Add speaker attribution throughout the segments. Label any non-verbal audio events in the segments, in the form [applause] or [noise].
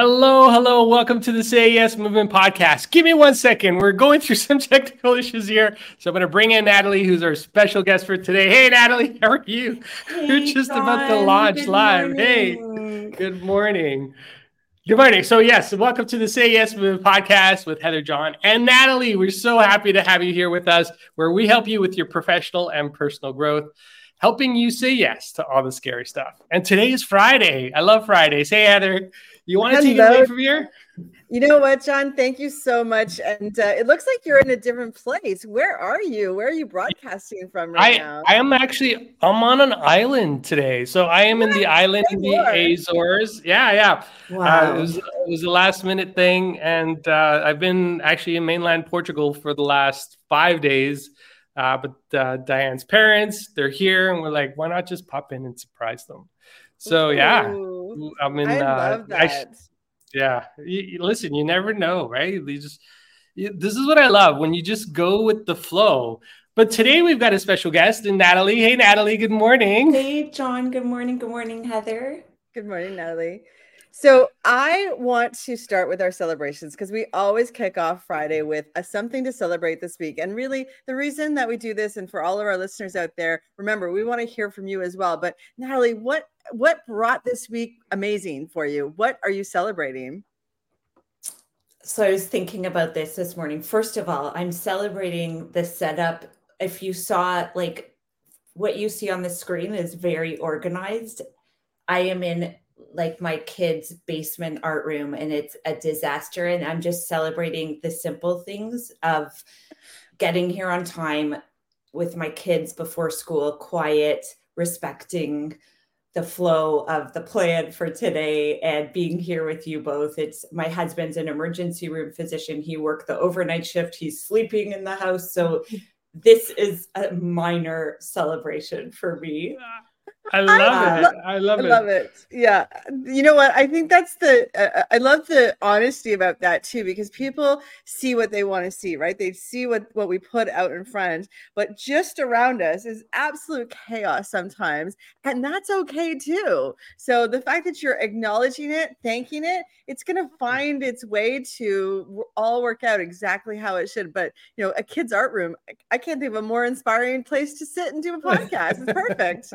Speaker 1: Hello, hello. Welcome to the Say Yes Movement podcast. Give me one second. We're going through [laughs] some technical issues here. So I'm going to bring in Natalie, who's our special guest for today. Hey, Natalie, [laughs] how are you?
Speaker 2: Hey,
Speaker 1: You're just
Speaker 2: John.
Speaker 1: about to launch
Speaker 2: Good
Speaker 1: live. Hey, good morning. Good morning. So, yes, welcome to the Say Yes Movement podcast with Heather John and Natalie. We're so happy to have you here with us, where we help you with your professional and personal growth, helping you say yes to all the scary stuff. And today is Friday. I love Fridays. Hey, Heather, you want to take it away from here?
Speaker 2: You know what, John? Thank you so much. And uh, it looks like you're in a different place. Where are you? Where are you broadcasting from right
Speaker 1: I,
Speaker 2: now?
Speaker 1: I am actually I'm on an island today, so I am in the island in the. Azores. Yeah, yeah. Uh,
Speaker 2: wow.
Speaker 1: it, was, it was a last minute thing, and uh, I've been actually in mainland Portugal for the last five days. Uh, but uh, Diane's parents, they're here, and we're like, why not just pop in and surprise them? So yeah,
Speaker 2: Ooh,
Speaker 1: I'm in.
Speaker 2: I
Speaker 1: uh,
Speaker 2: love
Speaker 1: I-
Speaker 2: that.
Speaker 1: yeah, you, you- listen, you never know, right? You just you, this is what I love when you just go with the flow. But today we've got a special guest, in Natalie. Hey, Natalie. Good morning.
Speaker 3: Hey, John. Good morning. Good morning, Heather.
Speaker 2: Good morning, Natalie. So I want to start with our celebrations because we always kick off Friday mm-hmm. with a something to celebrate this week. And really, the reason that we do this, and for all of our listeners out there, remember we want to hear from you as well. But Natalie, what what brought this week amazing for you? What are you celebrating?
Speaker 3: So I was thinking about this this morning. First of all, I'm celebrating the setup. If you saw, like, what you see on the screen is very organized. I am in like my kids' basement art room and it's a disaster. And I'm just celebrating the simple things of getting here on time with my kids before school, quiet, respecting the flow of the plan for today and being here with you both. It's my husband's an emergency room physician. He worked the overnight shift. He's sleeping in the house. So this is a minor celebration for me.
Speaker 1: I love
Speaker 2: I
Speaker 1: it.
Speaker 2: lo-
Speaker 1: I love
Speaker 2: I
Speaker 1: it.
Speaker 2: love it. Yeah. You know what? I think that's the, uh, I love the honesty about that too, because people see what they want to see, right? They see what, what we put out in front, but just around us is absolute chaos sometimes. And that's okay too. So the fact that you're acknowledging it, thanking it, it's going to find its way to all work out exactly how it should. But, you know, a kid's art room, I- I can't think of a more inspiring place to sit and do a [laughs] podcast. It's perfect.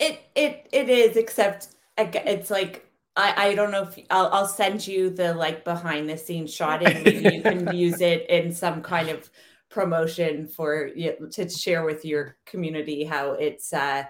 Speaker 3: It it it is, except it's like I I don't know if I'll I'll send you the like behind the scenes shot and maybe you [laughs] can use it in some kind of promotion for you to share with your community how it's uh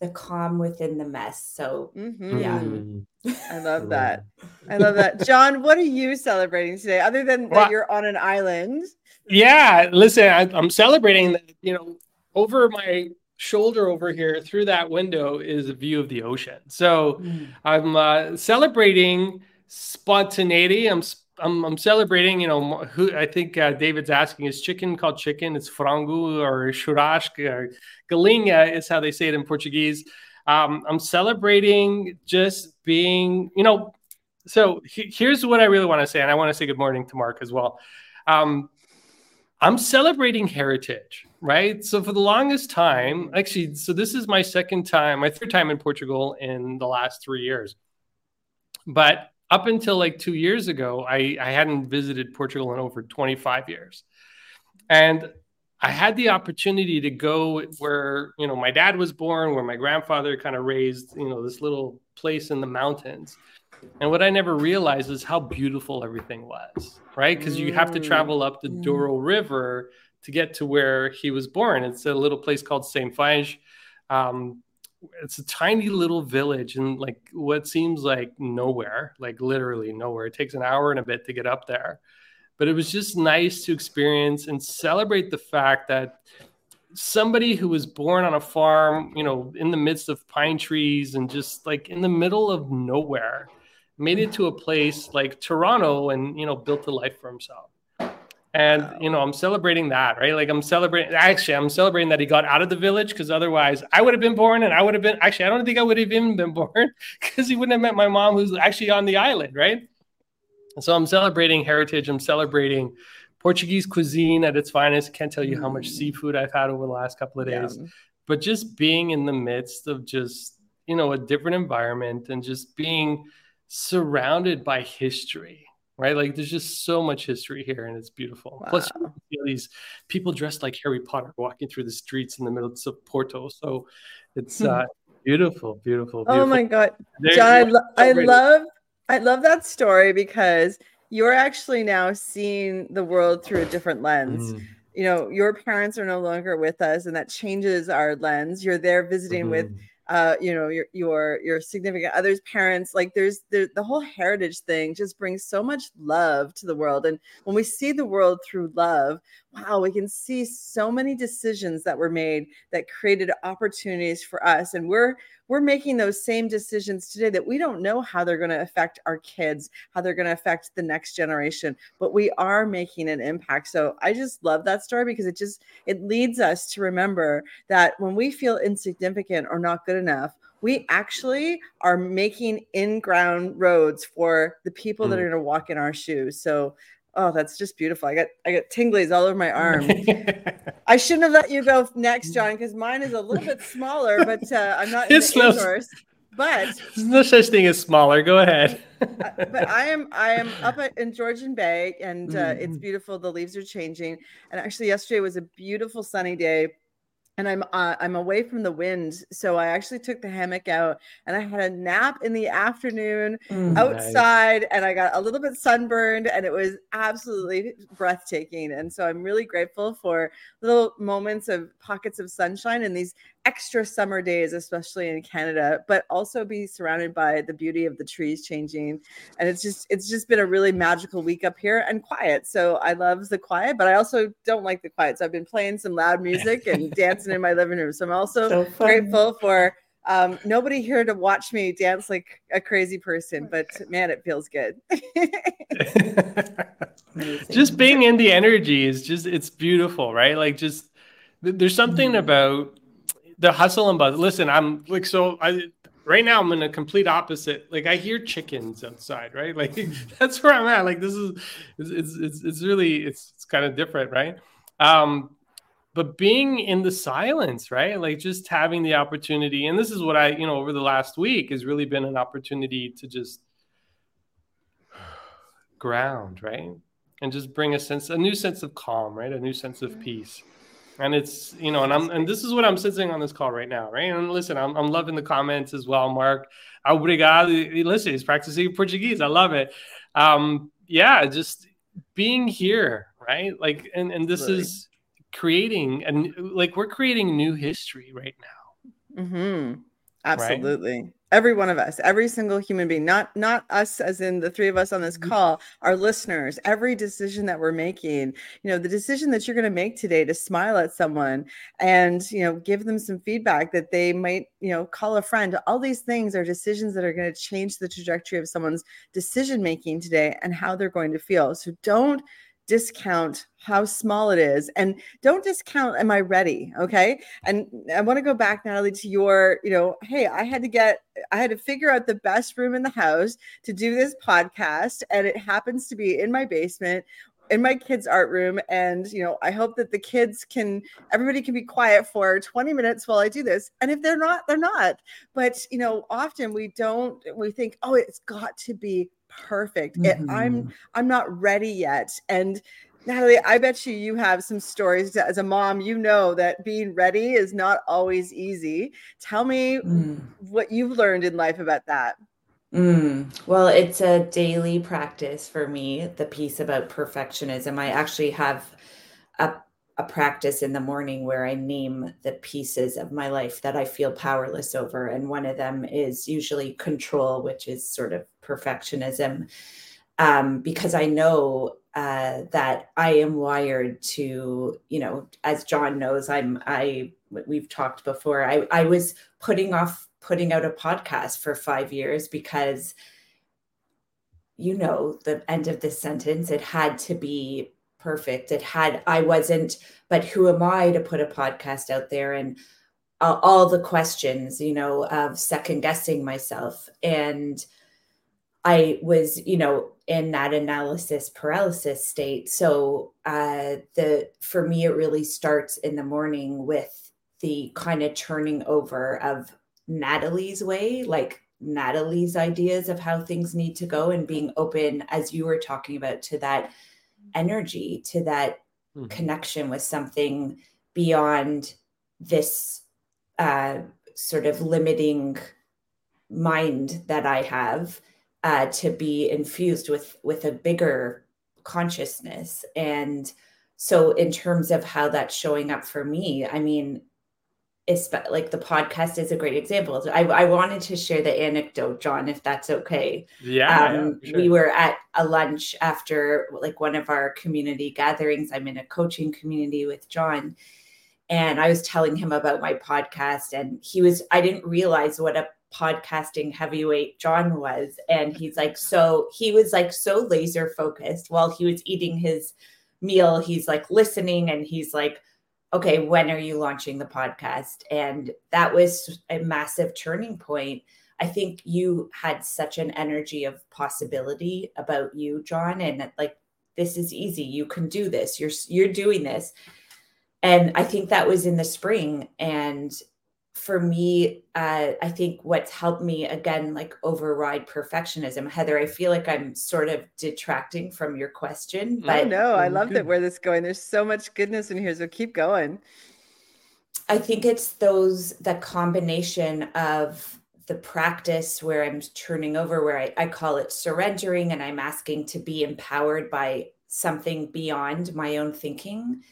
Speaker 3: the calm within the mess. So
Speaker 2: Mhm.
Speaker 3: Yeah.
Speaker 1: Mm.
Speaker 2: I love that. I love that. John, what are you celebrating today other than
Speaker 1: Well,
Speaker 2: that you're on an island?
Speaker 1: Yeah, listen, I, I'm celebrating that, you know, over my shoulder over here through that window is a view of the ocean. So I'm uh, celebrating spontaneity. I'm, I'm I'm celebrating. You know, who I think uh, David's asking is chicken called chicken. It's frango or churrasco. Or galinha is how they say it in Portuguese. Um, I'm celebrating just being. You know, so he- here's what I really want to say, and I want to say good morning to Mark as well. Um, I'm celebrating heritage, right? So for the longest time, actually, so this is my second time, my third time in Portugal in the last three years. But up until like two years ago, I, I hadn't visited Portugal in over 25 years. And I had the opportunity to go where, you know, my dad was born, where my grandfather kind of raised, you know, this little place in the mountains. And what I never realized is how beautiful everything was, right? Because you have to
Speaker 2: Mm.
Speaker 1: travel up the. Douro River to get to where he was born. It's a little place called Saint Fage. Um, it's a tiny little village in like what seems like nowhere, like literally nowhere. It takes an hour and a bit to get up there. But it was just nice to experience and celebrate the fact that somebody who was born on a farm, you know, in the midst of pine trees and just like in the middle of nowhere, made it to a place like Toronto and, you know, built a life for himself. And,
Speaker 2: Wow.
Speaker 1: you know, I'm celebrating that, right? Like I'm celebrating, actually, I'm celebrating that he got out of the village because otherwise I would have been born and I would have been, actually, I don't think I would have even been born [laughs] because he wouldn't have met my mom who's actually on the island, right? So I'm celebrating heritage. I'm celebrating Portuguese cuisine at its finest. Can't tell you how much
Speaker 3: Mm.
Speaker 1: seafood I've had over the last couple of days.
Speaker 2: Yum.
Speaker 1: But just being in the midst of just, you know, a different environment and just being surrounded by history right? Like there's just so much history here, and it's beautiful. Wow. Plus, these people dressed like Harry Potter walking through the streets in the middle of Porto. So it's hmm. uh, beautiful, beautiful, beautiful.
Speaker 2: Oh my god, John, I, lo- I love, I love that story because you're actually now seeing the world through a different lens. Mm. You know, your parents are no longer with us, and that changes our lens. You're there visiting mm. with mm-hmm uh, you know, your your your significant others' parents. Like there's the the whole heritage thing just brings so much love to the world. And when we see the world through love, wow, we can see so many decisions that were made that created opportunities for us. And we're we're making those same decisions today that we don't know how they're going to affect our kids, how they're going to affect the next generation, but we are making an impact. So I just love that story because it just it leads us to remember that when we feel insignificant or not good enough, we actually are making in-ground roads for the people mm. that are going to walk in our shoes. So Oh, that's just beautiful. I got I got tinglies all over my arm. [laughs] I shouldn't have let you go next, John, because mine is a little bit smaller, but uh, I'm not in it's the no. But
Speaker 1: there's no such thing as smaller. Go ahead.
Speaker 2: uh, but I am I am up at, in Georgian Bay, and uh, mm-hmm. it's beautiful. The leaves are changing, and actually yesterday was a beautiful sunny day and I'm uh, I'm away from the wind, so I actually took the hammock out and I had a nap in the afternoon mm, outside, nice. and I got a little bit sunburned, and it was absolutely breathtaking. And so I'm really grateful for little moments of pockets of sunshine and these extra summer days, especially in Canada, but also be surrounded by the beauty of the trees changing. And it's just it's just been a really magical week up here and quiet. So I love the quiet, but I also don't like the quiet. So I've been playing some loud music and [laughs] dancing in my living room. So I'm also so grateful for um, nobody here to watch me dance like a crazy person, but man, it feels good. [laughs]
Speaker 1: just being in the energy is just it's beautiful, right? Like just there's something mm-hmm. about the hustle and buzz. Listen, I'm like so I right now I'm in a complete opposite. Like I hear chickens outside, right? [laughs] Like that's where I'm at. Like this is it's it's it's, really it's it's kind of different, right? Um but being in the silence, right? Like just having the opportunity, and this is what I, you know, over the last week has really been an opportunity to just [sighs] ground, right? And just bring a sense, a new sense of calm, right? A new sense of peace and it's you know and i'm and this is what i'm sensing on this call right now right? And listen i'm, I'm loving the comments as well mark. Obrigado. Listen he's practicing portuguese. I love it. Um yeah just being here right? Like and and this right. is creating and like we're creating new history right now.
Speaker 2: Mm-hmm. absolutely. right? Every one of us every single human being not not us as in the three of us on this mm-hmm. call our listeners every decision that we're making you know the decision that you're going to make today to smile at someone and you know give them some feedback that they might you know call a friend all these things are decisions that are going to change the trajectory of someone's decision making today and how they're going to feel so don't discount how small it is and don't discount am i ready okay? And i want to go back natalie to your you know hey i had to get i had to figure out the best room in the house to do this podcast and it happens to be in my basement in my kids art room and you know i hope that the kids can everybody can be quiet for 20 minutes while i do this and if they're not they're not. But you know often we don't we think oh it's got to be perfect. Mm-hmm. It, I'm I'm not ready yet. And Natalie, I bet you you have some stories to, as a mom. You know that being ready is not always easy. Tell me mm. what you've learned in life about that.
Speaker 3: Mm. Well, it's a daily practice for me. The piece about perfectionism. I actually have a a practice in the morning where I name the pieces of my life that I feel powerless over. And one of them is usually control, which is sort of perfectionism, um, because I know uh, that I am wired to, you know, as John knows, I'm, I, we've talked before, I, I was putting off putting out a podcast for five years because you know the end of this sentence it had to be perfect. It had, I wasn't, but who am I to put a podcast out there and uh, all the questions, you know, of second guessing myself. And I was, you know, in that analysis paralysis state. So uh, the for me, it really starts in the morning with the kind of turning over of Natalie's way, like Natalie's ideas of how things need to go and being open, as you were talking about, to that energy, to that mm-hmm. connection with something beyond this uh, sort of limiting mind that I have uh, to be infused with with a bigger consciousness. And so, in terms of how that's showing up for me, I mean, like the podcast is a great example. I, I wanted to share the anecdote, John, if that's okay.
Speaker 1: Yeah, um,
Speaker 3: yeah sure. we were at a lunch after like one of our community gatherings. I'm in a coaching community with John, and I was telling him about my podcast, and he was I didn't realize what a podcasting heavyweight John was, and he's like so he was like so laser focused while he was eating his meal. He's like listening, and he's like okay, when are you launching the podcast? And that was a massive turning point. I think you had such an energy of possibility about you, John, and like this is easy. You can do this. You're you're doing this. And I think that was in the spring and for me, uh, I think what's helped me again, like override perfectionism. Heather, I feel like I'm sort of detracting from your question, but
Speaker 2: no, I love that [laughs] where this going. There's so much goodness in here, so keep going.
Speaker 3: I think it's those the combination of the practice where I'm turning over, where I, I call it surrendering, and I'm asking to be empowered by something beyond my own thinking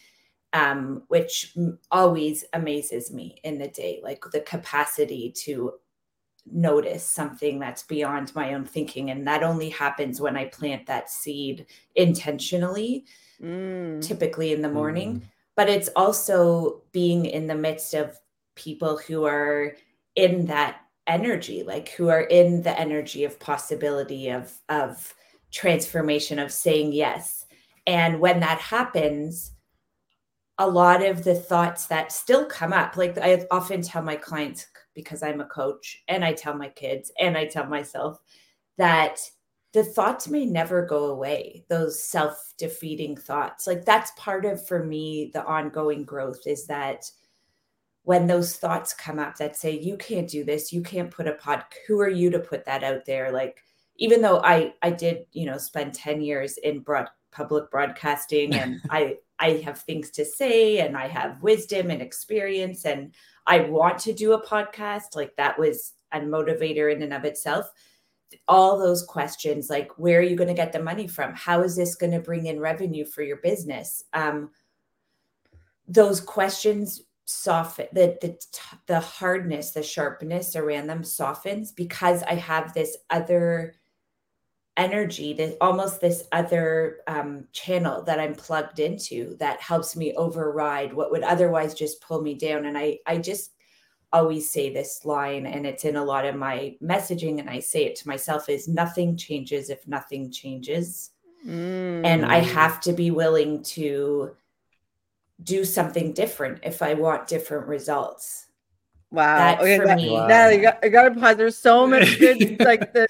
Speaker 3: um, which always amazes me in the day, like the capacity to notice something that's beyond my own thinking. And that only happens when I plant that seed intentionally, mm. typically in the morning. Mm. But it's also being in the midst of people who are in that energy, like who are in the energy of possibility, of, of transformation, of saying yes. And when that happens, a lot of the thoughts that still come up. Like i often tell my clients because i'm a coach and i tell my kids and i tell myself that the thoughts may never go away those self-defeating thoughts. Like that's part of for me the ongoing growth is that when those thoughts come up that say you can't do this. You can't put a pod who are you to put that out there? Like even though i i did you know spend 10 years in broad public broadcasting and [laughs] i I have things to say and I have wisdom and experience and I want to do a podcast. Like that was a motivator in and of itself. All those questions, like where are you going to get the money from? How is this going to bring in revenue for your business? Um, those questions soften the, the the hardness, the sharpness around them softens because I have this other energy this almost this other um, channel that i'm plugged into that helps me override what would otherwise just pull me down and i i just always say this line and it's in a lot of my messaging and i say it to myself is nothing changes if nothing changes mm. and i mm. have to be willing to do something different if i want different results
Speaker 2: wow that okay, for that, me wow. now you got, you got to pause there's so much good like [laughs] the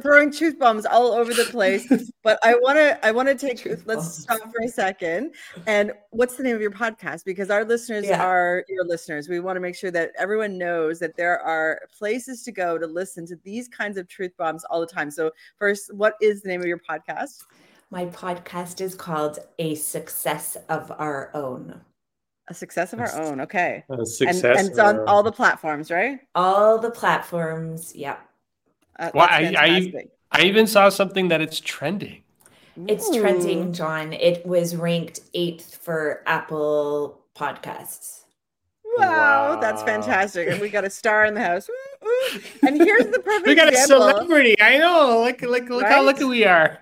Speaker 2: throwing truth bombs all over the place. [laughs] but I want to I want to take truth let's bombs. stop for a second. And what's the name of your podcast? Because our listeners yeah. are your listeners. We want to make sure that everyone knows that there are places to go to listen to these kinds of truth bombs all the time. So first, what is the name of your podcast?
Speaker 3: My podcast is called A Success of Our Own.
Speaker 2: A success of our own. Okay. A success. And, and it's on all the platforms, right?
Speaker 3: All the platforms. Yep.
Speaker 1: Uh, well, I, I, I even saw something that it's trending.
Speaker 3: It's Ooh. trending, John. It was ranked eighth for Apple Podcasts.
Speaker 2: Wow, wow. that's fantastic. And we got a star in the house. [laughs] And here's the perfect
Speaker 1: We got
Speaker 2: example.
Speaker 1: a celebrity. I know. Look, look, look right? how lucky we are.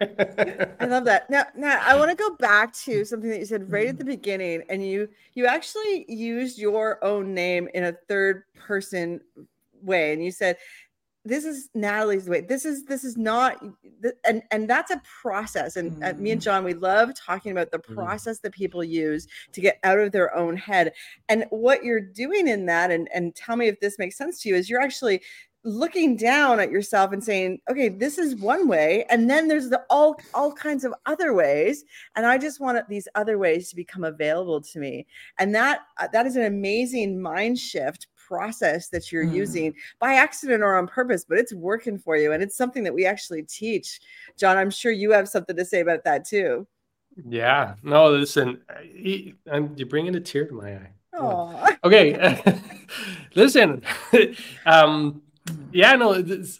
Speaker 2: I love that. Now, now I want to go back to something that you said right at the beginning. And you you actually used your own name in a third person way. And you said this is Natalie's way. This is this is not, and and that's a process. And uh, me and mm-hmm. John, we love talking about the mm-hmm. process that people use to get out of their own head. And what you're doing in that, and and tell me if this makes sense to you, is you're actually looking down at yourself and saying okay this is one way and then there's the all all kinds of other ways and i just want these other ways to become available to me and that uh, that is an amazing mind shift process that you're mm. using by accident or on purpose, but it's working for you. And it's something that we actually teach. John, I'm sure you have something to say about that too.
Speaker 1: Yeah. No, listen, I'm, you're bringing a tear to my eye.
Speaker 2: Oh.
Speaker 1: Okay. [laughs] listen. [laughs] um, yeah, no. This,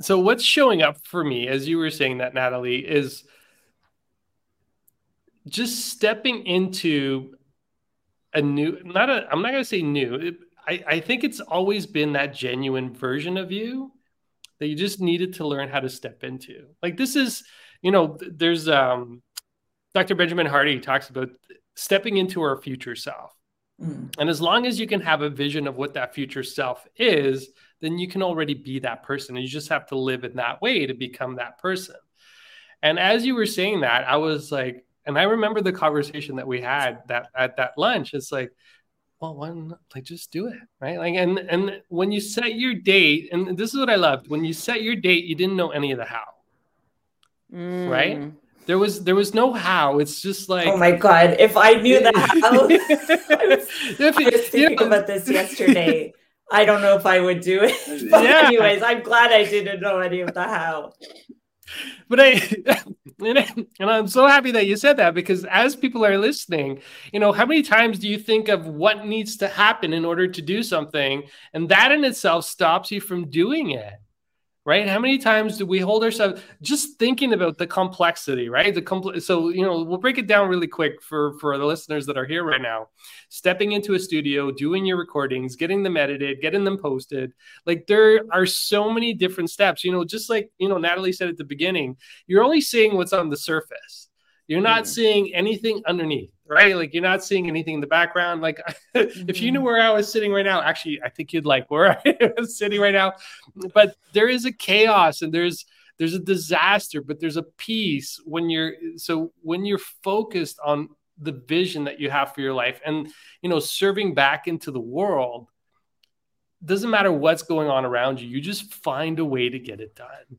Speaker 1: so what's showing up for me, as you were saying that, Natalie, is just stepping into a new not a i'm not going to say new I, I think it's always been that genuine version of you that you just needed to learn how to step into. Like this is you know there's um dr benjamin hardy talks about stepping into our future self. Mm. and as long as you can have a vision of what that future self is then you can already be that person. And you just have to live in that way to become that person. And as you were saying that i was like and I remember the conversation that we had that at that lunch. It's like, well, one, like just do it, right? Like, and and when you set your date, and this is what I loved. When you set your date, you didn't know any of the how, mm. right? There was there was no how. It's just like,
Speaker 3: oh my god, if I knew the [laughs] how, [laughs] I was, I was thinking know, about this yesterday. I don't know if I would do it. [laughs] But yeah. anyways, I'm glad I didn't know any of the how
Speaker 1: but [laughs] I and I'm so happy that you said that because as people are listening, you know, how many times do you think of what needs to happen in order to do something, and that in itself stops you from doing it? Right? How many times do we hold ourselves just thinking about the complexity, right? The compl- so you know we'll break it down really quick for for the listeners that are here right now. Stepping into a studio, doing your recordings, getting them edited, getting them posted. Like there are so many different steps. You know, just like you know Natalie said at the beginning, you're only seeing what's on the surface. You're not mm. seeing anything underneath right? Like you're not seeing anything in the background. Like mm-hmm. [laughs] if you knew mm-hmm. where I was sitting right now, actually, I think you'd like where [laughs] I was sitting right now. But there is a chaos and there's there's a disaster, but there's a peace when you're so when you're focused on the vision that you have for your life and you know serving back into the world doesn't matter what's going on around you you just find a way to get it done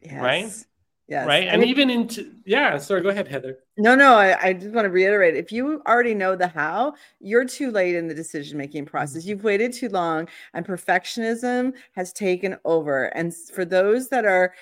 Speaker 1: yes. right
Speaker 2: Yes.
Speaker 1: Right. And, even into, yeah, sorry, go ahead, Heather.
Speaker 2: No, no, I, I just want to reiterate if you already know the how, you're too late in the decision making process. Mm-hmm. You've waited too long, and perfectionism has taken over. And for those that are,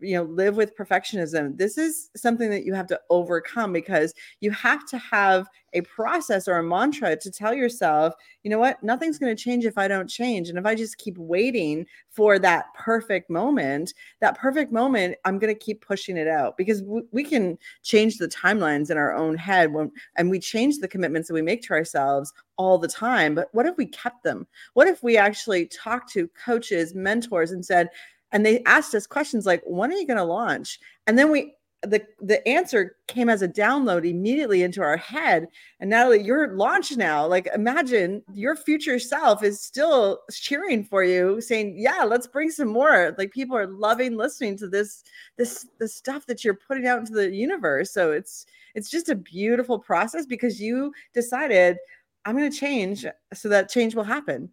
Speaker 2: you know, live with perfectionism, this is something that you have to overcome because you have to have a process or a mantra to tell yourself, you know what, nothing's going to change if I don't change. And if I just keep waiting for that perfect moment, that perfect moment, I'm going to keep pushing it out because w- we can change the timelines in our own head when, and we change the commitments that we make to ourselves all the time. But what if we kept them? What if we actually talked to coaches, mentors, and said, and they asked us questions like, when are you going to launch? And then we the the answer came as a download immediately into our head. And natalie you're launched now like imagine your future self is still cheering for you saying yeah let's bring some more. Like people are loving listening to this this the stuff that you're putting out into the universe. So it's it's just a beautiful process because you decided i'm going to change so that change will happen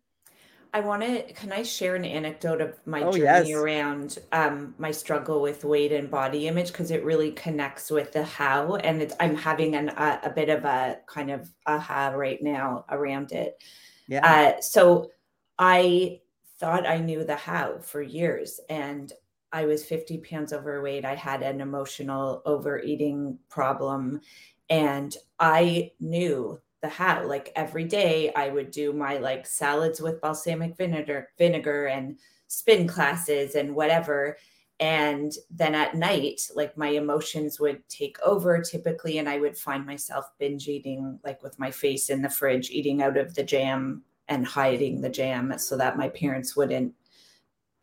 Speaker 3: I want to. Can I share an anecdote of my oh, journey yes. around um, my struggle with weight and body image because it really connects with the how, and it's, I'm having an, a, a bit of a kind of aha right now around it. Yeah. Uh, so I thought I knew the how for years, and I was 50 pounds overweight. I had an emotional overeating problem, and I knew the how like every day i would do my like salads with balsamic vinegar vinegar and spin classes and whatever. And then at night like my emotions would take over typically and i would find myself binge eating like with my face in the fridge eating out of the jam and hiding the jam so that my parents wouldn't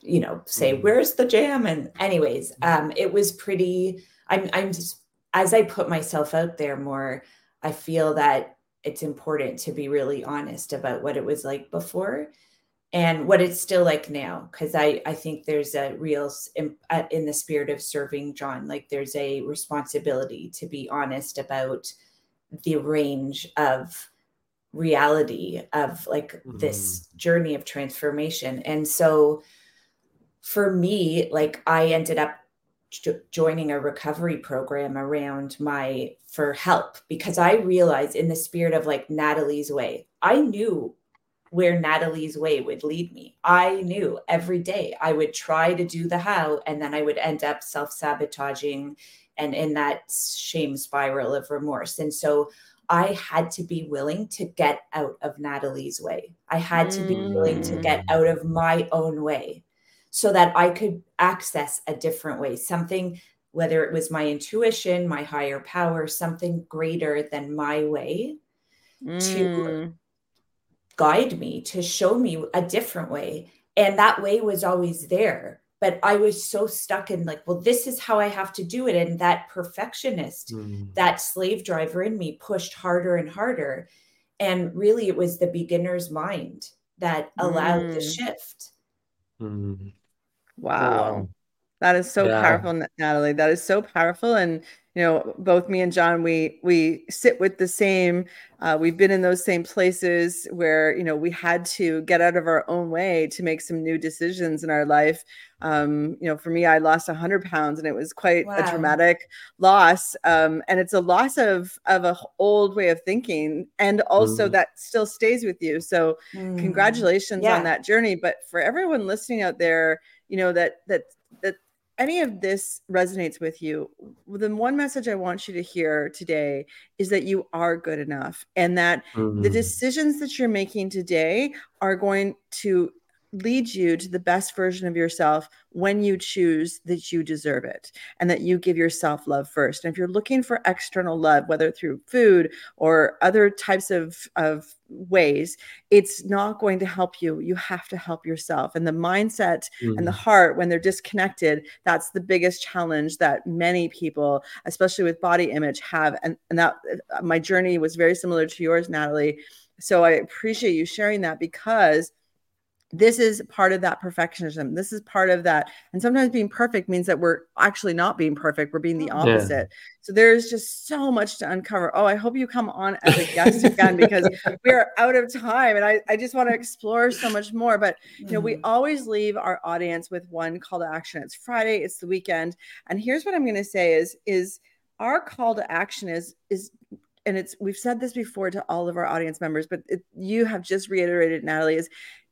Speaker 3: you know say mm. where's the jam? And anyways um it was pretty i'm i'm just as i put myself out there more i feel that it's important to be really honest about what it was like before and what it's still like now because i i think there's a real in, uh, in, the spirit of serving john like there's a responsibility to be honest about the range of reality of like mm-hmm. this journey of transformation and so for me like i ended up joining a recovery program around my for help because I realized in the spirit of like Natalie's way, I knew where Natalie's way would lead me. I knew every day I would try to do the how, and then I would end up self sabotaging and in that shame spiral of remorse. And so I had to be willing to get out of Natalie's way. I had to be willing to get mm. out of my own way so that I could access a different way, something, whether it was my intuition, my higher power, something greater than my way mm. to guide me, to show me a different way. And that way was always there. But I was so stuck in, like, well, this is how I have to do it. And that perfectionist, mm. that slave driver in me pushed harder and harder. And really, it was the beginner's mind that allowed mm. the shift.
Speaker 2: Mm. Oh, wow. Wow. That is so yeah. powerful, Natalie. That is so powerful. And you know, both me and John, we we sit with the same. Uh, we've been in those same places where you know we had to get out of our own way to make some new decisions in our life. Um, you know, for me, I lost hundred pounds, and it was quite wow. a dramatic loss. Um, and it's a loss of of a old way of thinking, and also mm. that still stays with you. So, mm. congratulations yeah. on that journey. But for everyone listening out there, you know that that that any of this resonates with you, the one message I want you to hear today is that you are good enough and that mm-hmm. the decisions that you're making today are going to lead you to the best version of yourself when you choose that you deserve it and that you give yourself love first. And if you're looking for external love, whether through food or other types of, of ways, it's not going to help you. You have to help yourself. And the mindset mm. and the mm. heart, when they're disconnected, that's the biggest challenge that many people, especially with body image, have. And, and that my journey was very similar to yours, Natalie. So I appreciate you sharing that because this is part of that perfectionism. This is part of that and sometimes being perfect means that we're actually not being perfect we're being the opposite yeah. so there's just so much to uncover. Oh i hope you come on as a guest again because [laughs] we are out of time and I, I just want to explore so much more. But you know we mm-hmm. always leave our audience with one call to action. It's friday it's the weekend and here's what i'm going to say is is our call to action is is and it's we've said this before to all of our audience members but it, you have just reiterated natalie is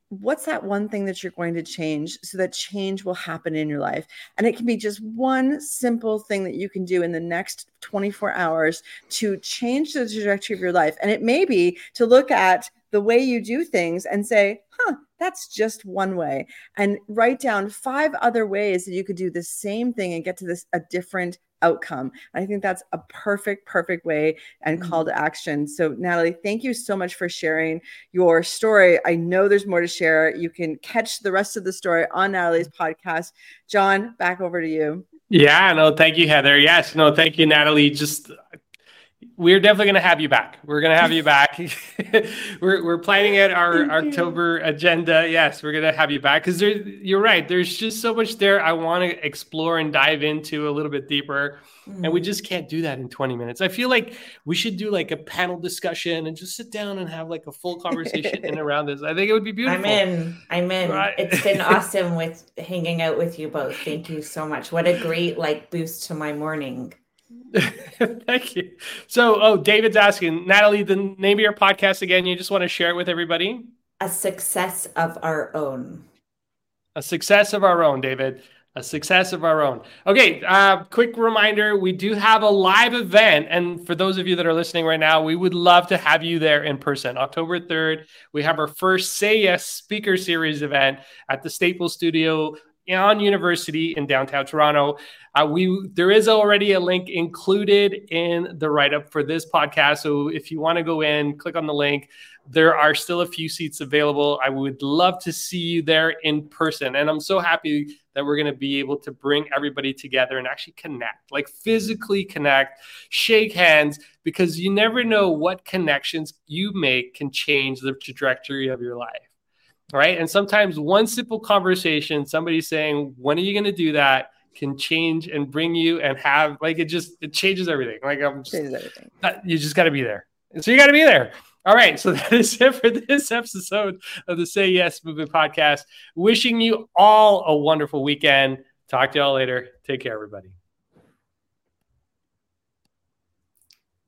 Speaker 2: what's that one thing that you're going to change so that change will happen in your life? And it can be just one simple thing that you can do in the next 24 hours to change the trajectory of your life. And it may be to look at the way you do things and say huh that's just one way and write down five other ways that you could do the same thing and get to this a different outcome. I think that's a perfect, perfect way and mm-hmm. call to action. So, Natalie, thank you so much for sharing your story. I know there's more to share. You can catch the rest of the story on Natalie's podcast. John, back over to you.
Speaker 1: Yeah, no, thank you, Heather. Yes, no, thank you, Natalie. Just we're definitely going to have you back. We're going to have you back. [laughs] [laughs] we're, we're planning out our Thank October you. agenda. Yes, we're going to have you back because you're right. There's just so much there I want to explore and dive into a little bit deeper. Mm. And we mm. just can't do that in 20 minutes. I feel like we should do like a panel discussion and just sit down and have like a full conversation in [laughs] around this. I think it would be beautiful.
Speaker 3: I'm in. I'm in. Right. It's been awesome with hanging out with you both. Thank you so much. What a great like boost to my morning. [laughs]
Speaker 1: Thank you. So, oh, David's asking, Natalie, the name of your podcast again, you just want to share it with everybody?
Speaker 3: A success of our own.
Speaker 1: A success of our own, David. A success of our own. Okay, uh, quick reminder we do have a live event. And for those of you that are listening right now, we would love to have you there in person. October 3rd, we have our first Say Yes Speaker Series event at the Staples Studio on University in downtown Toronto. Uh, we there is already a link included in the write up for this podcast. So if you want to go in, click on the link. There are still a few seats available. I would love to see you there in person, and I'm so happy that we're going to be able to bring everybody together and actually connect, like physically connect, shake hands, because you never know what connections you make can change the trajectory of your life right? And sometimes one simple conversation, somebody saying, "When are you going to do that?" can change and bring you and have like it just it changes everything. Like I'm just, changes everything. Uh, you just got to be there. And so you got to be there. All right, so [laughs] that is it for this episode of the Say Yes Movement podcast. Wishing you all a wonderful weekend. Talk to y'all later. Take care, everybody.